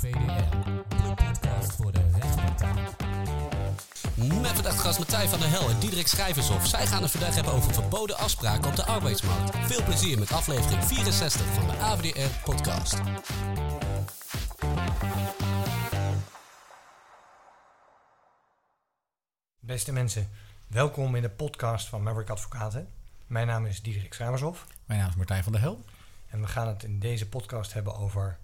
AVDR, de podcast voor de rechtspartij. Met vandaag gast Matthij van der Hel en Diederik Schrijvershof. Zij gaan het vandaag hebben over verboden afspraken op de arbeidsmarkt. Veel plezier met aflevering 64 van de AVDR podcast. Beste mensen, welkom in de podcast van Maverick Advocaten. Mijn naam is Diederik Schrijvershof Mijn naam is Martijn van der Hel. en we gaan het in deze podcast hebben over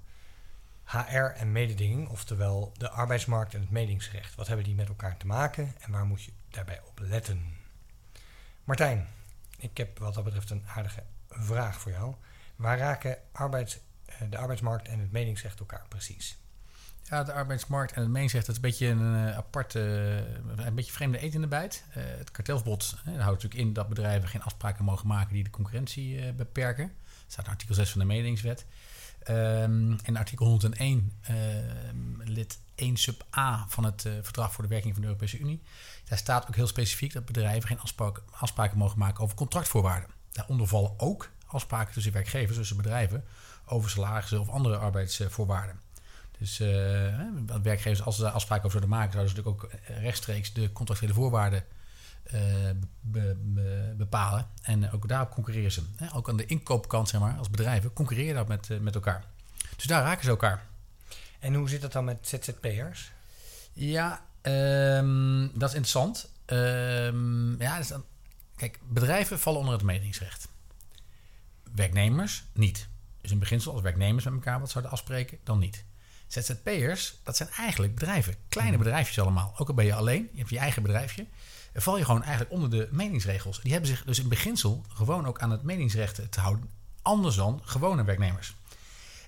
HR en mededinging, oftewel de arbeidsmarkt en het medingsrecht. Wat hebben die met elkaar te maken en waar moet je daarbij op letten? Martijn, ik heb wat dat betreft een aardige vraag voor jou. Waar raken eh, de arbeidsmarkt en het medingsrecht elkaar precies? Ja, de arbeidsmarkt en het meningsrecht, dat is een beetje een uh, aparte, uh, een beetje vreemde eten in de bijt. Het kartelverbod uh, houdt natuurlijk in dat bedrijven geen afspraken mogen maken die de concurrentie beperken. Dat staat in artikel 6 van de mededingingswet. Um, en artikel 101, lid 1 sub A van het verdrag voor de werking van de Europese Unie. Daar staat ook heel specifiek dat bedrijven geen afspraken, mogen maken over contractvoorwaarden. Daaronder vallen ook afspraken tussen werkgevers, tussen bedrijven, over salarissen of andere arbeidsvoorwaarden. Dus uh, werkgevers, als ze daar afspraken over zouden maken, zouden ze natuurlijk ook rechtstreeks de contractuele voorwaarden uh, be, be, bepalen. En ook daarop concurreren ze. Hè? Ook aan de inkoopkant, zeg maar, als bedrijven, concurreren dat met, uh, met elkaar. Dus daar raken ze elkaar. En hoe zit dat dan met ZZP'ers? Ja, um, dat is interessant. Um, ja, dus dan, kijk, bedrijven vallen onder het mededingingsrecht. Werknemers niet. Dus in beginsel, als werknemers met elkaar wat zouden afspreken, dan niet. ZZP'ers, dat zijn eigenlijk bedrijven. Kleine bedrijfjes allemaal. Ook al ben je alleen, je hebt je eigen bedrijfje. Val je gewoon eigenlijk onder de meningsregels. Die hebben zich dus in beginsel gewoon ook aan het meningsrecht te houden. Anders dan gewone werknemers.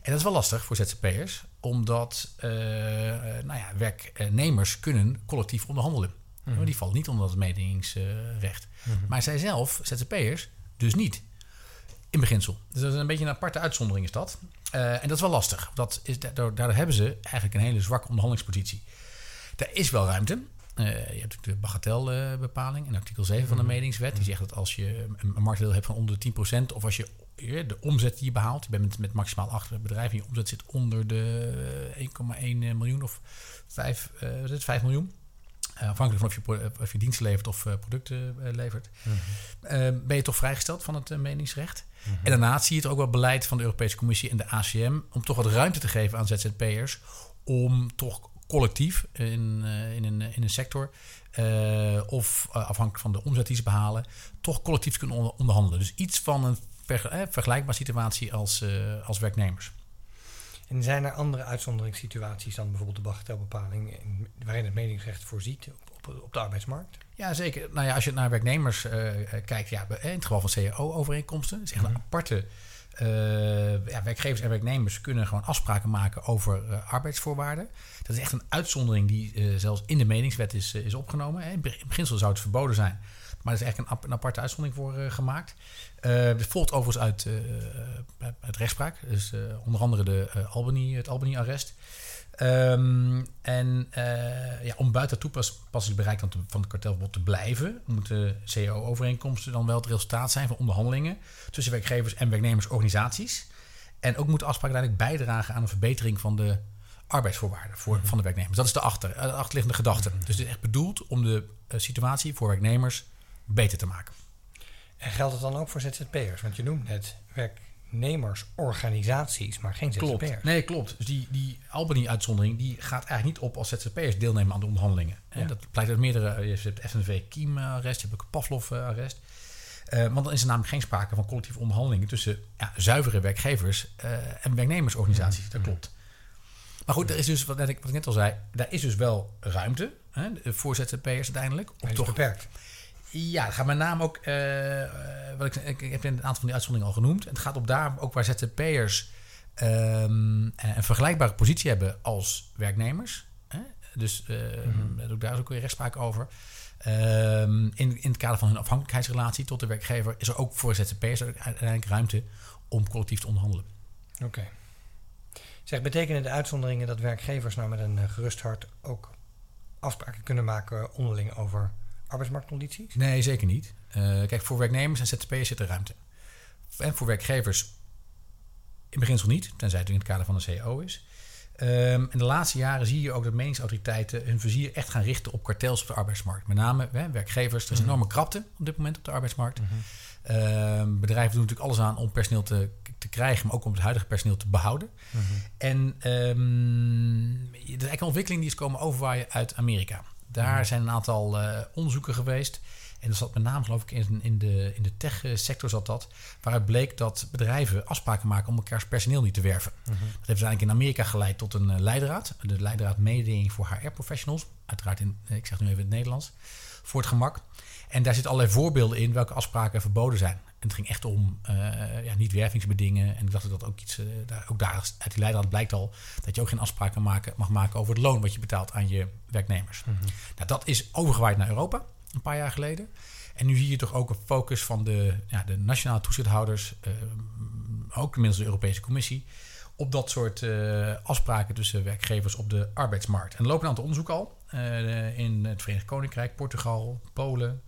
En dat is wel lastig voor ZZP'ers. Omdat uh, nou ja, werknemers kunnen collectief onderhandelen. Mm-hmm. Die vallen niet onder het mededingingsrecht. Mm-hmm. Maar zij zelf, ZZP'ers, dus niet. In beginsel. Dus dat is een beetje een aparte uitzondering is dat. Uh, en dat is wel lastig. Dat is, daardoor, daardoor hebben ze eigenlijk een hele zwakke onderhandelingspositie. Er is wel ruimte. Uh, je hebt natuurlijk de bagatelbepaling in artikel 7 van de mededingswet. Die zegt dat als je een, marktdeel hebt van onder de 10%... of als je de omzet die je behaalt... je bent met, met maximaal 8 bedrijven... en je omzet zit onder de 1,1 miljoen of 5, uh, 5 miljoen... Uh, afhankelijk van of je, of je diensten levert of producten levert, mm-hmm. ben je toch vrijgesteld van het meningsrecht. En daarnaast zie je het ook wel beleid van de Europese Commissie en de ACM om toch wat ruimte te geven aan ZZP'ers om toch collectief in, in, een, in een sector of afhankelijk van de omzet die ze behalen, toch collectief kunnen onder, onderhandelen. Dus iets van een ver, vergelijkbare situatie als, als werknemers. En zijn er andere uitzonderingssituaties dan bijvoorbeeld de bagatelbepaling waarin het meningsrecht voorziet op, op, op de arbeidsmarkt? Ja, zeker. Nou ja, als je naar werknemers uh, kijkt, ja, in het geval van CAO-overeenkomsten, is echt een aparte. Uh, ja, werkgevers en werknemers kunnen gewoon afspraken maken over uh, arbeidsvoorwaarden. Dat is echt een uitzondering die zelfs in de meningswet is, is opgenomen. In beginsel zou het verboden zijn. Maar er is eigenlijk een, aparte uitzondering voor gemaakt. Uh, dit volgt overigens uit, uh, rechtspraak. Dus onder andere de, Albany, het Albany-arrest. Um, en ja, om buiten toepassingsbereik van, van het kartelverbod te blijven... moeten CAO-overeenkomsten dan wel het resultaat zijn van onderhandelingen... tussen werkgevers en werknemersorganisaties. En ook moeten afspraken uiteindelijk bijdragen aan een verbetering van de arbeidsvoorwaarden voor, van de werknemers. Dat is de, achter, de achterliggende gedachte. Mm-hmm. Dus het is echt bedoeld om de situatie voor werknemers beter te maken. En geldt het dan ook voor ZZP'ers? Want je noemt net werknemersorganisaties, maar geen ZZP'ers. Klopt. Nee, klopt. Dus die, die Albany-uitzondering die gaat eigenlijk niet op als ZZP'ers deelnemen aan de onderhandelingen. Ja. Dat blijkt uit meerdere... Je hebt FNV Kiem-arrest, je hebt ook Pavlov-arrest. Uh, want dan is er namelijk geen sprake van collectieve onderhandelingen... tussen ja, zuivere werkgevers uh, en werknemersorganisaties. Dat klopt. Maar goed, er is dus, wat, ik, wat ik net al zei... daar is dus wel ruimte hè, voor ZZP'ers uiteindelijk. Toch beperkt. Ja, het gaat met name ook, uh, wat ik, ik, ik, heb een aantal van die uitzonderingen al genoemd. En het gaat op daar ook waar ZZP'ers um, een vergelijkbare positie hebben als werknemers. Hè? Dus uh, mm-hmm. ook daar is ook weer rechtspraak over. Um, in, in het kader van hun afhankelijkheidsrelatie tot de werkgever is er ook voor ZZP'ers uiteindelijk ruimte om collectief te onderhandelen. Oké. Okay. Zeg, betekenen de uitzonderingen dat werkgevers nou met een gerust hart ook afspraken kunnen maken onderling over arbeidsmarktcondities? Nee, zeker niet. Uh, kijk, voor werknemers en ZZP'ers zit er ruimte. En voor werkgevers in beginsel niet, tenzij het in het kader van de CAO is. Ehm, in de laatste jaren zie je ook dat meningsautoriteiten hun vizier echt gaan richten op kartels op de arbeidsmarkt. Met name hè, werkgevers. Er is een enorme krapte op dit moment op de arbeidsmarkt. Ehm, bedrijven doen natuurlijk alles aan om personeel te, te krijgen, maar ook om het huidige personeel te behouden. En ehm er is eigenlijk een ontwikkeling die is komen overwaaien uit Amerika. Daar zijn een aantal eh, onderzoeken geweest. En dat zat met name, geloof ik, in, in de, in de tech-sector zat dat. Waaruit bleek dat bedrijven afspraken maken om elkaars personeel niet te werven. Dat heeft uiteindelijk in Amerika geleid tot een eh, leidraad. De leidraad mededinging voor HR-professionals. Uiteraard in, eh, ik zeg nu even in het Nederlands. Voor het gemak. En daar zitten allerlei voorbeelden in welke afspraken verboden zijn. En het ging echt om eh, ja, niet-wervingsbedingen. En ik dacht dat ook iets, eh, daar, ook daar uit die leidraad blijkt al dat je ook geen afspraken maken, mag maken over het loon wat je betaalt aan je werknemers. Nou, dat is overgewaaid naar Europa een paar jaar geleden. En nu zie je toch ook een focus van de, ja, de nationale toezichthouders, eh, ook inmiddels de Europese Commissie, op dat soort afspraken tussen werkgevers op de arbeidsmarkt. En er lopen een aantal onderzoeken al in het Verenigd Koninkrijk, Portugal, Polen,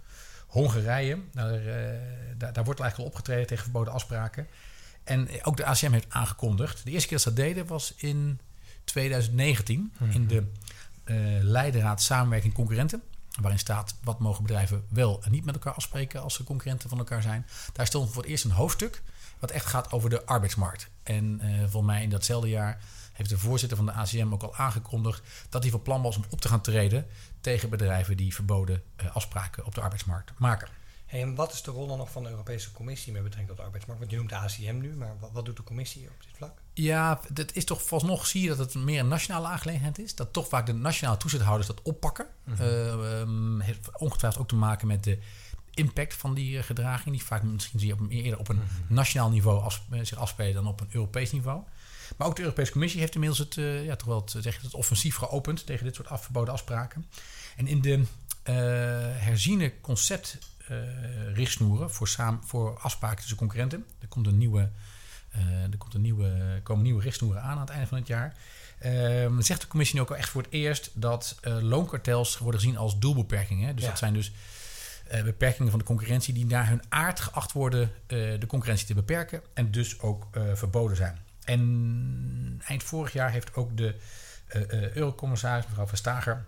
Hongarije. Daar, eh, daar, daar wordt eigenlijk al opgetreden tegen verboden afspraken. En ook de ACM heeft aangekondigd. De eerste keer dat ze dat deden was in 2019 in de eh leidraad Samenwerking Concurrenten. Waarin staat wat mogen bedrijven wel en niet met elkaar afspreken als ze concurrenten van elkaar zijn. Daar stond voor het eerst een hoofdstuk wat echt gaat over de arbeidsmarkt. En eh volgens mij in datzelfde jaar heeft de voorzitter van de ACM ook al aangekondigd dat hij van plan was om op te gaan treden tegen bedrijven die verboden eh, afspraken op de arbeidsmarkt maken. Hey, en wat is de rol dan nog van de Europese Commissie met betrekking tot de arbeidsmarkt? Want je noemt de ACM nu, maar wat, wat doet de Commissie op dit vlak? Ja, dat is toch vooralsnog zie je dat het meer een nationale aangelegenheid is. Dat toch vaak de nationale toezichthouders dat oppakken. Ehm, heeft ongetwijfeld ook te maken met de impact van die eh, gedraging. Die vaak misschien zie je op, eerder op een nationaal niveau af, zich afspelen dan op een Europees niveau. Maar ook de Europese Commissie heeft inmiddels het, eh, ja, toch wel het, zeg het offensief geopend tegen dit soort afverboden afspraken. En in de eh herziene concept eh, richtsnoeren voor, saam, voor afspraken tussen concurrenten. Er komt een nieuwe, er komt een nieuwe, komen nieuwe richtsnoeren aan aan het einde van het jaar. Ehm, zegt de commissie nu ook al echt voor het eerst dat loonkartels worden gezien als doelbeperkingen. Dus Ja. dat zijn dus beperkingen van de concurrentie die naar hun aard geacht worden de concurrentie te beperken en dus ook verboden zijn. En eind vorig jaar heeft ook de eh, eh, eurocommissaris, mevrouw Verstager,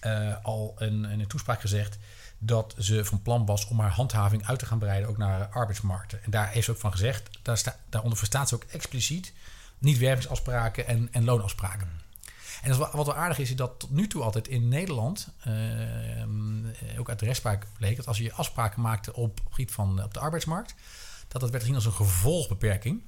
eh, al een, een toespraak gezegd dat ze van plan was om haar handhaving uit te gaan breiden ook naar arbeidsmarkten. En daar heeft ze ook van gezegd, daar sta, daaronder verstaat ze ook expliciet niet-wervingsafspraken en, en loonafspraken. En wat, wat wel aardig is, is dat tot nu toe altijd in Nederland, ook uit de rechtspraak bleek, dat als je afspraken maakte op gebied van op de arbeidsmarkt, dat dat werd gezien als een gevolgbeperking.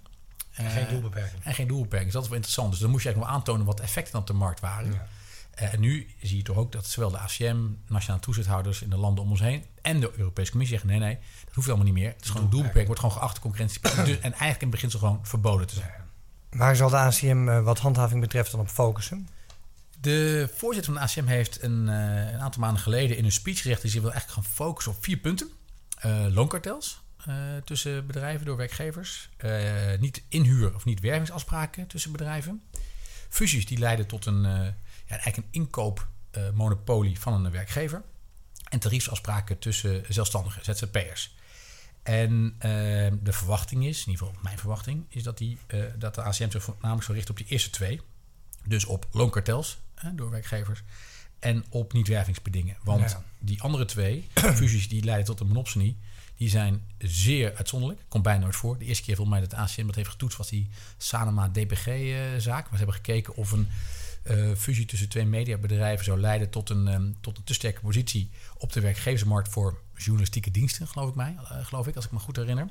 En Eh, geen doelbeperking. en geen doelbeperking. Dus dat is wel interessant. Dus dan moest je eigenlijk wel aantonen wat de effecten op de markt waren. Ja. Eh, en nu zie je toch ook dat zowel de ACM, nationale toezichthouders in de landen om ons heen en de Europese Commissie zeggen: nee, nee, dat hoeft allemaal niet meer. Het is gewoon een doelbeperking, wordt gewoon geacht concurrentie. dus, en eigenlijk in het beginsel gewoon verboden te zijn. Waar zal de ACM eh, wat handhaving betreft dan op focussen? De voorzitter van de ACM heeft een, eh, een aantal maanden geleden in een speech gezegd dat hij wil eigenlijk gaan focussen op vier punten: Eh, loonkartels eh, tussen bedrijven door werkgevers, eh, niet inhuur of niet wervingsafspraken tussen bedrijven, fusies die leiden tot een, eh, ja, eigenlijk een inkoopmonopolie van een werkgever en tariefsafspraken tussen zelfstandigen, ZZP'ers. En eh, de verwachting is, in ieder geval mijn verwachting, is dat, die, eh, dat de ACM zich namelijk zal richten op die eerste twee. Dus op loonkartels door werkgevers en op niet-wervingsbedingen. Want Ja. die andere twee fusies die leiden tot een monopsonie, die zijn zeer uitzonderlijk. Komt bijna nooit voor. De eerste keer volgens mij dat ACM dat heeft getoetst was die Sanema DPG-zaak. maar ze hebben gekeken of een eh, fusie tussen twee mediabedrijven zou leiden tot een, ehm, tot een te sterke positie op de werkgeversmarkt voor journalistieke diensten, geloof ik, mij, eh, geloof ik, als ik me goed herinner.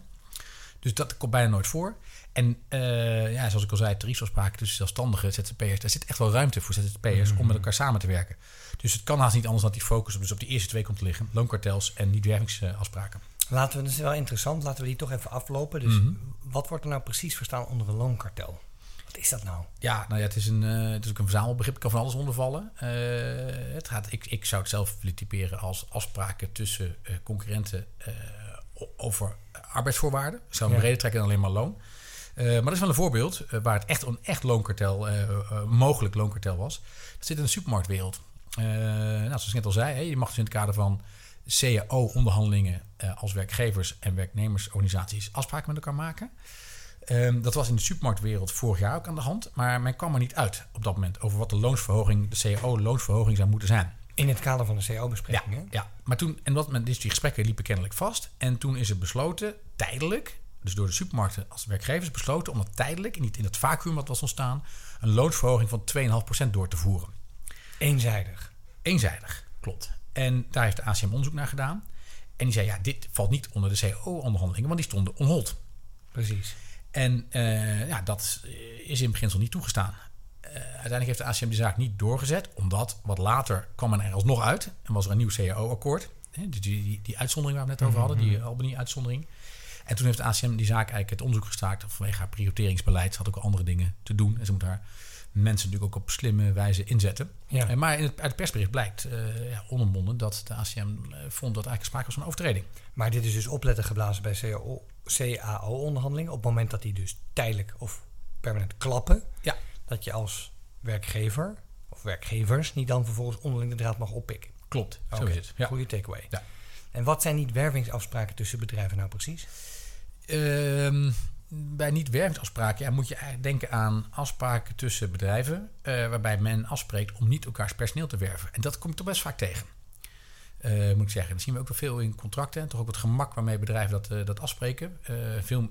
Dus dat komt bijna nooit voor. En eh, ja, zoals ik al zei, tariefafspraken tussen zelfstandigen ZZP'ers. Daar zit echt wel ruimte voor ZZP'ers om met elkaar samen te werken. Dus het kan haast niet anders dat die focus op, dus op die eerste twee komt te liggen. Loonkartels en niet-wervingsafspraken. Laten we, dat is wel interessant, laten we die toch even aflopen. Dus Mhm. wat wordt er nou precies verstaan onder een loonkartel? Wat is dat nou? Ja, nou ja, het is, een, eh, het is ook een verzamelbegrip. Het kan van alles onder vallen. Eh, het gaat, ik, ik zou het zelf willen typeren als afspraken tussen eh, concurrenten over arbeidsvoorwaarden. Ik zou hem Ja. breder trekken dan alleen maar loon. Maar dat is wel een voorbeeld waar het echt een echt loonkartel, mogelijk loonkartel was. Dat zit in de supermarktwereld. Nou, zoals ik net al zei, hè, je mag dus in het kader van CAO-onderhandelingen eh, als werkgevers en werknemersorganisaties afspraken met elkaar maken. Ehm, dat was in de supermarktwereld vorig jaar ook aan de hand. Maar men kwam er niet uit op dat moment over wat de loonsverhoging, de CAO-loonsverhoging zou moeten zijn. In het kader van de Ja, CO-bespreking, hè? ja, maar toen, en wat men, dus die gesprekken liepen kennelijk vast. En toen is het besloten, tijdelijk, dus door de supermarkten als werkgevers besloten om dat tijdelijk, niet in het vacuüm wat was ontstaan, een loonsverhoging van 2,5% door te voeren. Eenzijdig. Eenzijdig, klopt. En daar heeft de ACM onderzoek naar gedaan. En die zei, ja, dit valt niet onder de CAO-onderhandelingen, want die stonden on hold. Precies. En eh, ja, dat is in beginsel niet toegestaan. Eh, uiteindelijk heeft de ACM die zaak niet doorgezet, omdat wat later kwam men er alsnog uit en was er een nieuw CAO-akkoord. Dus die, die, die uitzondering waar we het net over hadden, die Albany-uitzondering. En toen heeft de ACM die zaak eigenlijk het onderzoek gestaakt vanwege haar prioriteringsbeleid. Ze had ook andere dingen te doen en ze moet haar mensen natuurlijk ook op slimme wijze inzetten. Ja. Eh, maar in het, uit het persbericht blijkt, eh ja, onomwonden, dat de ACM eh, vond dat eigenlijk sprake was van overtreding. Maar dit is dus opletten geblazen bij CAO CAO-onderhandelingen. Op het moment dat die dus tijdelijk of permanent klappen. Ja. Dat je als werkgever of werkgevers niet dan vervolgens onderling de draad mag oppikken. Klopt, zo Oké, is het. Ja. Goede takeaway. Ja. En wat zijn die wervingsafspraken tussen bedrijven nou precies? Ehm, bij niet-wervingsafspraken ja, moet je eigenlijk denken aan afspraken tussen bedrijven. eh, waarbij men afspreekt om niet elkaars personeel te werven. En dat kom ik toch best vaak tegen. Eh, moet ik zeggen. Dat zien we ook wel veel in contracten. En toch ook het gemak waarmee bedrijven dat, eh, dat afspreken. Veel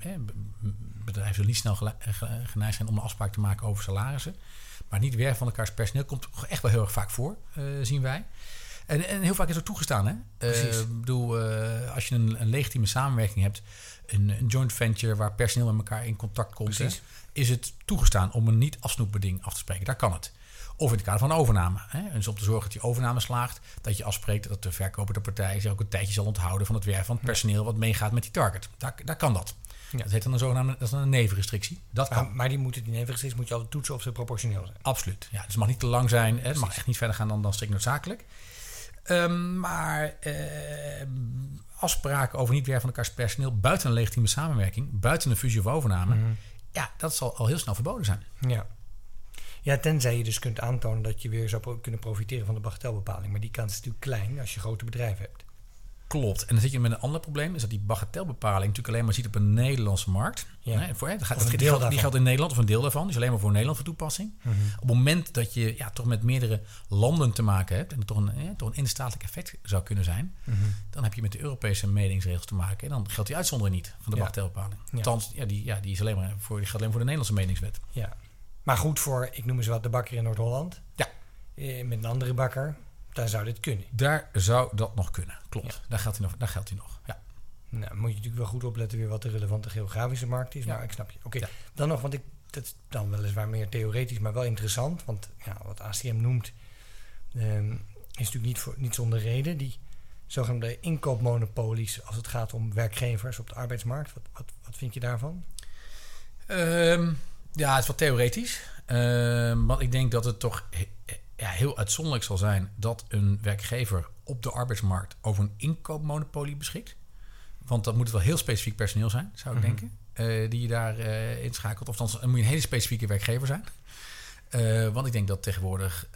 bedrijven zullen niet snel geneigd zijn om een afspraak te maken over salarissen. Maar niet werven van elkaars personeel komt toch echt wel heel erg vaak voor, zien wij. En, en heel vaak is het toegestaan. Hè? Precies. Eh, ik bedoel, eh, als je een, een legitieme samenwerking hebt, een, een joint venture waar personeel met elkaar in contact komt, hè, Precies. is het toegestaan om een niet afsnoepbeding af te spreken. Daar kan het. Of in het kader van een overname. Hè? Dus om te zorgen dat die overname slaagt, dat je afspreekt dat de verkopende partij zich ook een tijdje zal onthouden van het werven van het personeel wat meegaat met die target. Daar, daar kan dat. Ja. Dat heet dan een zogenaamde dat is een nevenrestrictie. Dat kan. Maar, maar die moeten die nevenrestricties moet je altijd toetsen of ze proportioneel zijn. Absoluut. Ja, dus het mag niet te lang zijn. hè. Het mag echt niet verder gaan dan, dan strikt noodzakelijk. Ehm, maar eh, afspraken over niet werven van elkaars personeel buiten een legitieme samenwerking, buiten een fusie of overname, ja, dat zal al heel snel verboden zijn. Ja. Ja, tenzij je dus kunt aantonen dat je weer zou kunnen profiteren van de bagatelbepaling. Maar die kans is natuurlijk klein als je grote bedrijven hebt. Klopt. En dan zit je met een ander probleem, is dat die bagatelbepaling natuurlijk alleen maar ziet op een Nederlandse markt. Ja. Voor, dat gaat, een die, geldt, die geldt in Nederland, of een deel daarvan. Dus alleen maar voor Nederland van toepassing. Mhm. Op het moment dat je ja, toch met meerdere landen te maken hebt, en toch een, toch een instatelijk effect zou kunnen zijn, Mhm. dan heb je met de Europese mededingsregels te maken. En dan geldt die uitzondering niet van de Ja. bagatelbepaling. Althans, ja, die, ja, die, is alleen maar voor, die geldt alleen voor de Nederlandse mededingswet. Ja. Maar goed voor, ik noem eens wat, de bakker in Noord-Holland. Ja. Eh, met een andere bakker, daar zou dit kunnen. Daar zou dat nog kunnen. Klopt. Daar geldt hij nog. Daar geldt hij nog. Ja. Nou, moet je natuurlijk wel goed opletten weer wat de relevante geografische markt is. Ja. Maar ik snap je. Oké, dan nog, want ik, dat is dan weliswaar meer theoretisch, maar wel interessant. Want ja, wat ACM noemt, ehm, is natuurlijk niet, voor, niet zonder reden. Die zogenaamde inkoopmonopolies als het gaat om werkgevers op de arbeidsmarkt. Wat, wat, wat vind je daarvan? Ehm, ja, het is wat theoretisch. Ehm, want ik denk dat het toch ja, heel uitzonderlijk zal zijn dat een werkgever op de arbeidsmarkt over een inkoopmonopolie beschikt. Want dat moet wel heel specifiek personeel zijn, zou ik Mhm. denken, eh, die je daar eh, inschakelt. Of dan moet je een hele specifieke werkgever zijn. Eh, want ik denk dat tegenwoordig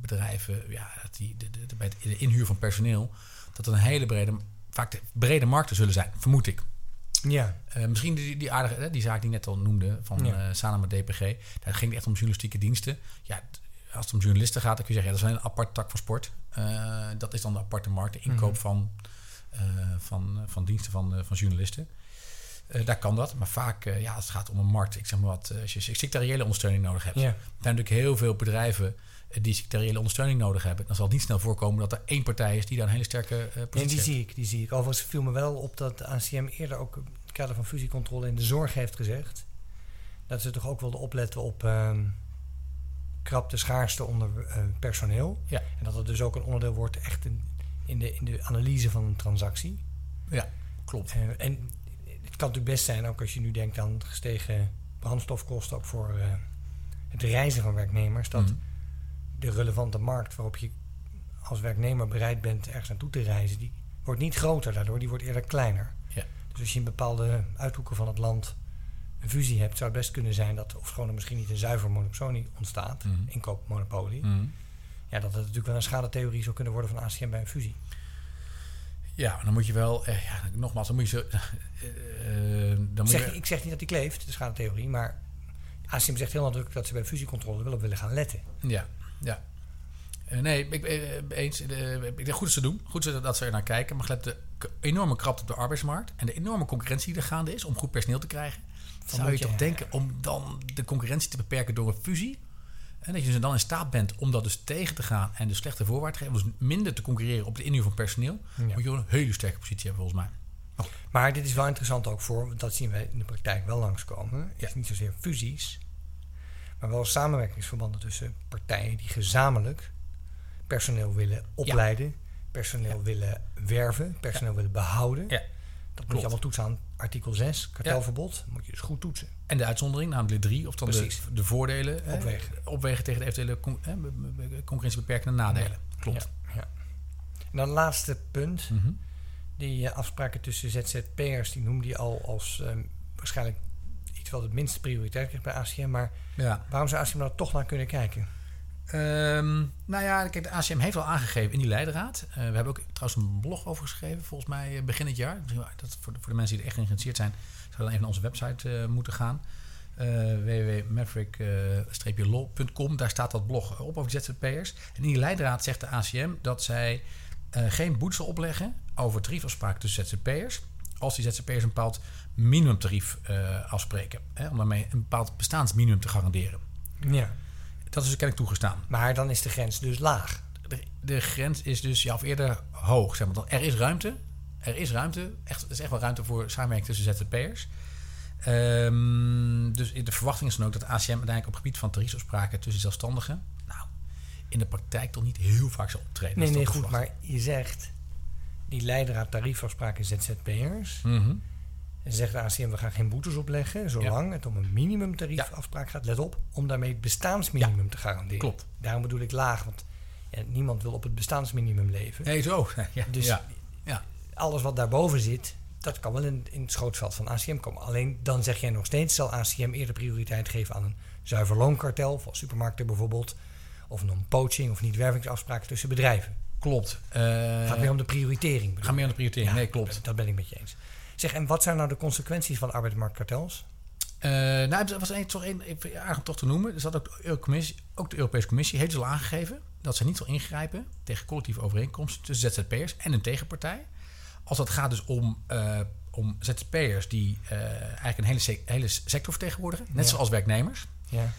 bedrijven, ja, dat die, de, de, de- bij de inhuur van personeel, dat er een hele brede, vaak de brede markten zullen zijn, vermoed ik. Ja, misschien die, die aardige, die zaak die ik net al noemde van Ja. met DPG. Daar ging het echt om journalistieke diensten. Ja, als het om journalisten gaat, dan kun je zeggen, ja, dat is een apart tak van sport. Eh, dat is dan de aparte markt, de inkoop Mhm. van, eh, van, van diensten van, eh, van journalisten. Daar kan dat, maar vaak, ja, als het gaat om een markt, ik zeg maar wat, als je secretariële ondersteuning nodig hebt. Er zijn natuurlijk heel veel bedrijven die secretariële ondersteuning nodig hebben. Dan zal het niet snel voorkomen dat er één partij is die daar een hele sterke positie Nee, die heeft. zie ik, die zie ik. Overigens viel me wel op dat de ACM eerder ook in het kader van fusiecontrole in de zorg heeft gezegd. Dat ze toch ook wilden opletten op ehm krapte schaarste onder eh, personeel. Ja. En dat het dus ook een onderdeel wordt echt in, in, de, in de analyse van een transactie. Ja, klopt. Eh, en het kan natuurlijk best zijn, ook als je nu denkt aan gestegen brandstofkosten, ook voor eh, het reizen van werknemers, dat Mhm. de relevante markt waarop je als werknemer bereid bent ergens naartoe te reizen, die wordt niet groter daardoor, die wordt eerder kleiner. Ja. Dus als je in bepaalde uithoeken van het land een fusie hebt, zou het best kunnen zijn dat, of gewoon er misschien niet een zuiver monopolie ontstaat, Mhm. inkoopmonopolie, Mhm. ja, dat het natuurlijk wel een schadetheorie zou kunnen worden van ACM bij een fusie. Ja, dan moet je wel, eh, ja, nogmaals, dan moet je zo, eh, eh, dan moet Zeg, je... ik zeg niet dat hij kleeft, het is gewoon een theorie, maar ASIM zegt heel nadrukkelijk dat ze bij fusiecontrole wel op willen gaan letten. Ja, ja. Eh, nee, ik eh, eens. eh, ik denk goed dat ze doen. Goed dat dat ze er naar kijken. Maar gelet de enorme krapte op de arbeidsmarkt en de enorme concurrentie die er gaande is om goed personeel te krijgen, zou je toch denken om dan de concurrentie te beperken door een fusie? En dat je dus dan in staat bent om dat dus tegen te gaan en de slechte voorwaarden te geven, dus minder te concurreren op de inhuur van personeel, Ja. moet je een hele sterke positie hebben volgens mij. Maar dit is wel interessant ook voor, want dat zien wij in de praktijk wel langskomen. Ja. is niet zozeer fusies, maar wel samenwerkingsverbanden tussen partijen die gezamenlijk personeel willen opleiden, personeel willen werven, personeel willen behouden. Ja. Dat moet je allemaal toetsen aan artikel 6, kartelverbod. moet je dus goed toetsen. En de uitzondering, namelijk de drie, of dan de, de voordelen Opwegen. opwegen tegen de eventuele con- be- concurrentiebeperkende nadelen. Klopt. Ja, ja. En dan laatste punt. Mhm. Die eh, afspraken tussen ZZP'ers, die noemde je al als ehm, waarschijnlijk iets wat het minste prioriteit krijgt bij ACM. Maar Ja. waarom zou ACM daar toch naar kunnen kijken? Ehm, nou ja, kijk, de ACM heeft al aangegeven in die leidraad. Eh, we hebben ook trouwens een blog over geschreven, volgens mij eh, begin het jaar. Dat voor, de, voor de mensen die er echt geïnteresseerd zijn, zouden dan even naar onze website eh, moeten gaan. Uh, www.maverick-law.com, daar staat dat blog op over ZZP'ers. En in die leidraad zegt de ACM dat zij eh, geen boete opleggen over tariefafspraken tussen ZZP'ers. Als die ZZP'ers een bepaald minimumtarief eh, afspreken. Hè, om daarmee een bepaald bestaansminimum te garanderen. Ja. Dat is dus kennelijk toegestaan. Maar dan is de grens dus laag. De, de grens is dus ja, of eerder hoog. Zeg maar. Er is ruimte. Er is ruimte. Echt, er is echt wel ruimte voor samenwerking tussen ZZP'ers. Ehm dus de verwachting is dan ook dat ACM uiteindelijk op het gebied van tariefafspraken tussen zelfstandigen... nou, in de praktijk toch niet heel vaak zal optreden. Nee, nee, goed. Maar je zegt, die leidraad tariefafspraken ZZP'ers. Mhm. En zegt de ACM, we gaan geen boetes opleggen, zolang het om een minimumtariefafspraak gaat. Let op, om daarmee het bestaansminimum te garanderen. Klopt. Daarom bedoel ik laag, want ja, niemand wil op het bestaansminimum leven. Nee, zo. Ja, Dus alles wat daarboven zit, dat kan wel in, in het schootsveld van ACM komen. Alleen dan zeg jij nog steeds, zal ACM eerder prioriteit geven aan een zuiver loonkartel, zoals supermarkten bijvoorbeeld, of non-poaching of niet-wervingsafspraken tussen bedrijven. Klopt. Het gaat meer om de prioritering. Gaan meer aan de prioritering. Nee, klopt. Dat ben ik met je eens. Zeg, en wat zijn nou de consequenties van arbeidsmarktkartels? Eh, nou, er was één, toch één, aardig om toch te noemen. Er zat ook de, Commissie, ook de Europese Commissie heeft dus al aangegeven dat ze niet zal ingrijpen tegen collectieve overeenkomsten tussen ZZP'ers en een tegenpartij. Als het gaat dus om, eh, om ZZP'ers die eh, eigenlijk een hele, hele sector vertegenwoordigen, net Ja. zoals werknemers. Ja.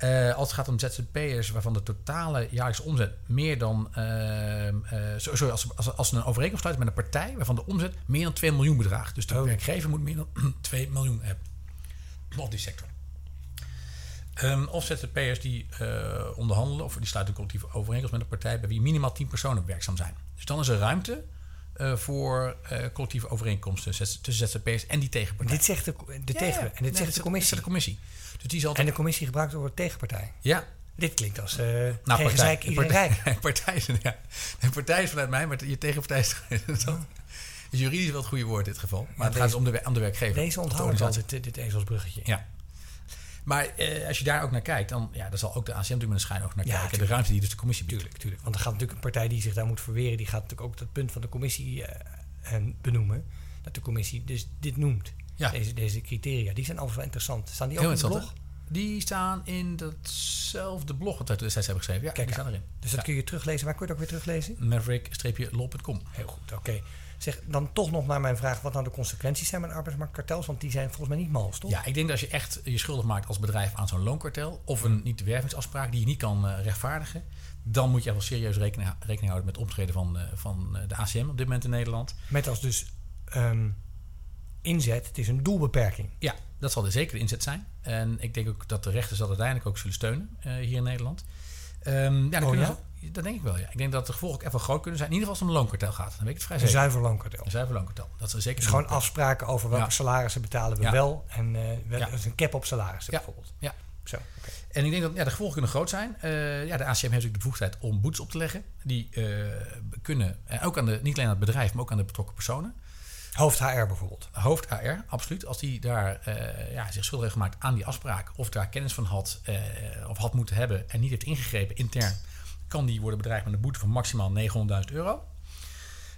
Eh, als het gaat om ZZP'ers waarvan de totale jaarlijkse omzet meer dan. ehm, eh, sorry, als, als, als ze een overeenkomst sluiten met een partij waarvan de omzet meer dan 2 miljoen bedraagt. Dus de Oh. werkgever moet meer dan 2 miljoen hebben. Op die sector. Ehm, of ZZP'ers die eh, onderhandelen of die sluiten een collectieve overeenkomst met een partij bij wie minimaal 10 personen werkzaam zijn. Dus dan is er ruimte eh, voor eh, collectieve overeenkomsten tussen ZZP'ers en die tegenpartij. Dit zegt de, de Ja, tegen, en dit Nee, zegt de is- commissie. de commissie. Dus die zal En de commissie gebruikt door de tegenpartij. ja, Dit klinkt als eh Nou, iedereen partij, rijk. partij, is, ja. De partij is vanuit mij, maar je tegenpartij is, dat is juridisch wel het goede woord in dit geval. Maar het gaat dus om de, om de werkgever. Deze onthouden organisatie. altijd dit, dit ezelsbruggetje. Ja. Maar eh, als je daar ook naar kijkt, dan, ja, dan zal ook de ACM natuurlijk met een schijn ook naar Ja, kijken. De ruimte die dus de commissie biedt. Tuurlijk, tuurlijk. Want er gaat natuurlijk een partij die zich daar moet verweren, die gaat natuurlijk ook dat punt van de commissie eh, benoemen. Dat de commissie dus dit noemt. Ja. Deze, deze criteria, die zijn altijd wel interessant. Staan die ook Heel in het interessant. blog? Die staan in datzelfde blog wat wij destijds hebben geschreven. Ja, Kijk die aan. staan erin. Dus dat kun je teruglezen. Waar kun je het ook weer teruglezen? Maverick-law.com. Heel goed, oké. Zeg, dan toch nog naar mijn vraag wat nou de consequenties zijn met arbeidsmarktkartels. Want die zijn volgens mij niet mals, toch? Ja, ik denk dat als je echt je schuldig maakt als bedrijf aan zo'n loonkartel of een niet-wervingsafspraak die je niet kan eh, rechtvaardigen, dan moet je wel serieus rekening, rekening houden met optreden van, eh, van eh, de ACM op dit moment in Nederland. Met als dus ehm, inzet, het is een doelbeperking. Ja, dat zal er zeker de inzet zijn. En ik denk ook dat de rechters dat uiteindelijk ook zullen steunen hier in Nederland. Ehm, ja, dan Oh, ja? dat denk ik wel, ja. Ik denk dat de gevolgen ook even groot kunnen zijn. In ieder geval als het om een loonkartel gaat. Dan weet ik het vrij Een zeker. zuiver loonkartel. Een zuiver loonkartel. Dat is zeker Dus gewoon afspraken over welke Ja. salarissen betalen we Ja. wel. En is een cap op salarissen bijvoorbeeld. Ja. Zo. En ik denk dat ja, de gevolgen kunnen groot zijn. Eh, ja, de ACM heeft natuurlijk de bevoegdheid om boetes op te leggen. Die eh, kunnen, ook aan de, niet alleen aan het bedrijf, maar ook aan de betrokken personen. Hoofd HR bijvoorbeeld. Hoofd HR, absoluut. Als die daar eh, ja, zich schuldig heeft gemaakt aan die afspraak, of daar kennis van had, eh, of had moeten hebben en niet heeft ingegrepen intern, kan die worden bedreigd met een boete van maximaal 900.000 euro.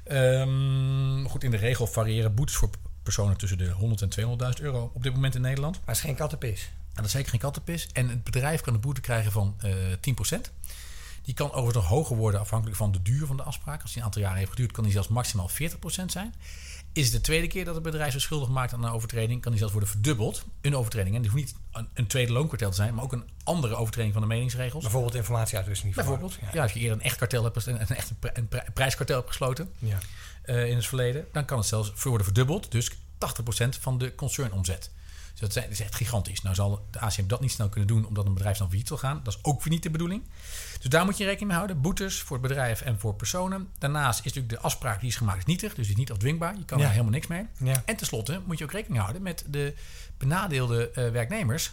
Ehm, goed, in de regel variëren boetes voor personen tussen de 100 en 200.000 euro op dit moment in Nederland. Maar het is geen kattenpis. En dat is zeker geen kattenpis. En het bedrijf kan een boete krijgen van eh 10%. Die kan overigens nog hoger worden afhankelijk van de duur van de afspraak. Als die een aantal jaren heeft geduurd, kan die zelfs maximaal 40% zijn. Is het de tweede keer dat het bedrijf zich schuldig maakt aan een overtreding, kan die zelfs worden verdubbeld. Een overtreding. En die hoeft niet een, een tweede loonkartel te zijn, maar ook een andere overtreding van de meningsregels. Bijvoorbeeld informatieuitwisseling. niet Bijvoorbeeld, ja. als je eerder een echt kartel hebt, een, een echt een, pri- een pri- prijskartel hebt gesloten Ja. eh, in het verleden, dan kan het zelfs worden verdubbeld. Dus 80% van de concernomzet. Dus dat zijn- dat is echt gigantisch. Nou zal de ACM dat niet snel kunnen doen, omdat een bedrijf dan failliet wil gaan. Dat is ook weer niet de bedoeling. Dus daar moet je rekening mee houden. Boetes voor het bedrijf en voor personen. Daarnaast is natuurlijk de afspraak die is gemaakt is nietig, dus die is niet afdwingbaar. Je kan Ja. er helemaal niks mee. Ja. En tenslotte moet je ook rekening houden met de benadeelde eh, werknemers.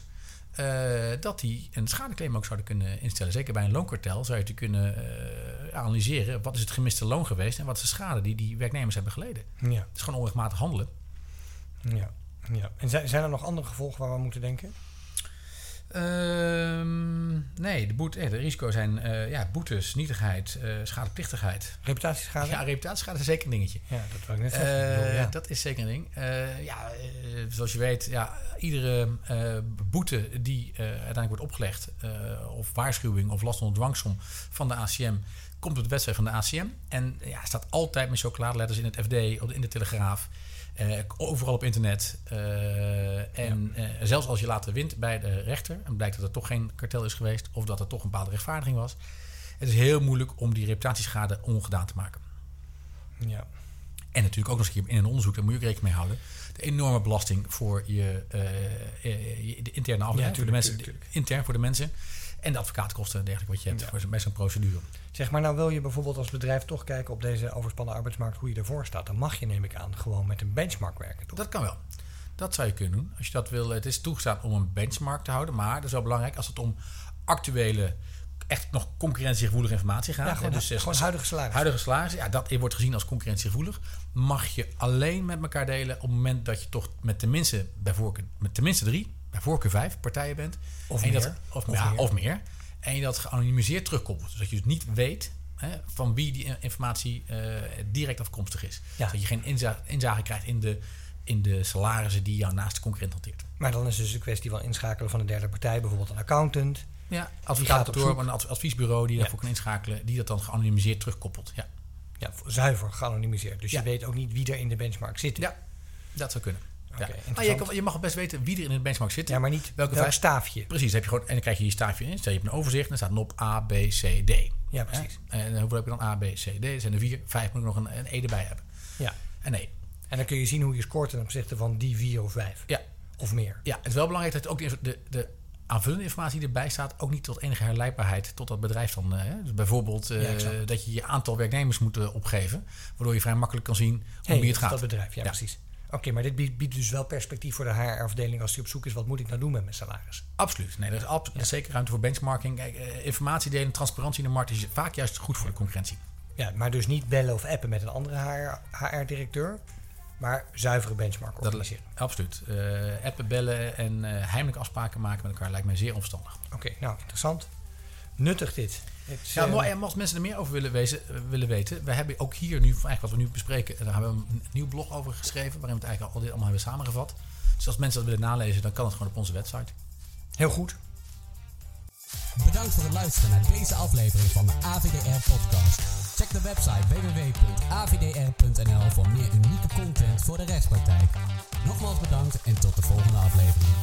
eh, dat die een schadeclaim ook zouden kunnen instellen. Zeker bij een loonkartel zou je te kunnen eh, analyseren. Wat is het gemiste loon geweest en wat is de schade die die werknemers hebben geleden. Ja. Het is gewoon onrechtmatig handelen. ja. Ja. En zijn, zijn er nog andere gevolgen waar we moeten denken? Ehm, nee, de, boete, eh, de risico's zijn eh, ja, boetes, nietigheid, eh, schadeplichtigheid. Reputatieschade? Ja, reputatieschade is zeker een dingetje. Ja, dat wil ik net zeggen. Bedoel, ja. Dat is zeker een ding. Ja, zoals je weet, ja, iedere boete die uiteindelijk wordt opgelegd, of waarschuwing of last onder dwangsom van de ACM, komt op de wedstrijd van de ACM. En ja, staat altijd met chocoladeletters in het FD, of in de Telegraaf, eh, overal op internet. Eh, en eh, zelfs als je later wint bij de rechter en blijkt dat er toch geen kartel is geweest, of dat er toch een bepaalde rechtvaardiging was, het is heel moeilijk om die reputatieschade ongedaan te maken. ja. En natuurlijk ook nog eens een keer in een onderzoek, daar moet je ook rekening mee houden. De enorme belasting voor je, je- de interne afdeling, voor de mensen, intern voor de mensen. En de advocaatkosten en dergelijke wat je hebt voor bij zo'n procedure. Zeg maar, nou wil je bijvoorbeeld als bedrijf toch kijken op deze overspannen arbeidsmarkt hoe je ervoor staat. Dan mag je, neem ik aan, gewoon met een benchmark werken. Toch? Dat kan wel. Dat zou je kunnen doen. Als je dat wil, het is toegestaan om een benchmark te houden. Maar dat is wel belangrijk als het om actuele, echt nog concurrentiegevoelige informatie gaat. ja, gewoon, dus, eh, gewoon huidige salaris. Huidige salaris, ja, dat wordt gezien als concurrentiegevoelig. Mag je alleen met elkaar delen op het moment dat je toch met tenminste, bij voorkeur, met tenminste drie, bij voorkeur vijf partijen bent. Of En meer. Dat, of, Of ja, meer. of meer. En je dat geanonimiseerd terugkoppelt. Dus dat je dus niet weet hè, van wie die informatie eh, direct afkomstig is. Ja. Dat je geen inza- inzage krijgt in de, in de salarissen die jouw naaste concurrent hanteert. Maar dan is dus een kwestie van inschakelen van een derde partij, bijvoorbeeld een accountant. Ja, advocatenkantoor, een adv- adviesbureau die Ja. daarvoor kan inschakelen, die dat dan geanonimiseerd terugkoppelt. Ja, Ja, zuiver geanonimiseerd. Dus Ja. je weet ook niet wie er in de benchmark zit. ja dat zou kunnen. Ja. Maar je, kan, je mag best weten wie er in het benchmark zit. Ja, maar niet Welke welk vijf- staafje. Precies, heb je gewoon, en dan krijg je je staafje in. Stel je hebt een overzicht en dan staat NOP A, B, C, D. Ja, precies. En hoeveel heb je dan A, B, C, D? Er zijn er vier, vijf moet ik nog een, een E erbij hebben. Ja. En nee. En dan kun je zien hoe je scoort ten opzichte van die vier of vijf. Ja, Of meer. ja, het is wel belangrijk dat ook de, de, de aanvullende informatie die erbij staat ook niet tot enige herleidbaarheid tot dat bedrijf dan. eh, hè? Dus bijvoorbeeld eh, Ja, dat je je aantal werknemers moet eh, opgeven, waardoor je vrij makkelijk kan zien om Hey, wie het dat gaat. Dat bedrijf, ja, Ja. precies. Oké, maar dit biedt, biedt dus wel perspectief voor de HR-afdeling als die op zoek is. Wat moet ik nou doen met mijn salaris? Absoluut. Nee, er is, is zeker ruimte voor benchmarking. Kijk, eh, informatie delen, transparantie in de markt is vaak juist goed voor de concurrentie. Ja, maar dus niet bellen of appen met een andere HR HR-directeur. maar zuivere benchmark Dat, organiseren. absoluut. Eh, appen, bellen en eh heimelijke afspraken maken met elkaar lijkt mij zeer onverstandig. Oké, nou, interessant. Nuttig dit. Het Ja, eh, mooi. En als mensen er meer over willen, wezen, eh, willen weten, we hebben ook hier nu, eigenlijk wat we nu bespreken, daar hebben we een nieuw blog over geschreven, waarin we het eigenlijk al dit allemaal hebben samengevat. Dus als mensen dat willen nalezen, dan kan het gewoon op onze website. Heel goed. Bedankt voor het luisteren naar deze aflevering van de AVDR-podcast. Check de website www.avdr.nl voor meer unieke content voor de rechtspraktijk. Nogmaals bedankt en tot de volgende aflevering.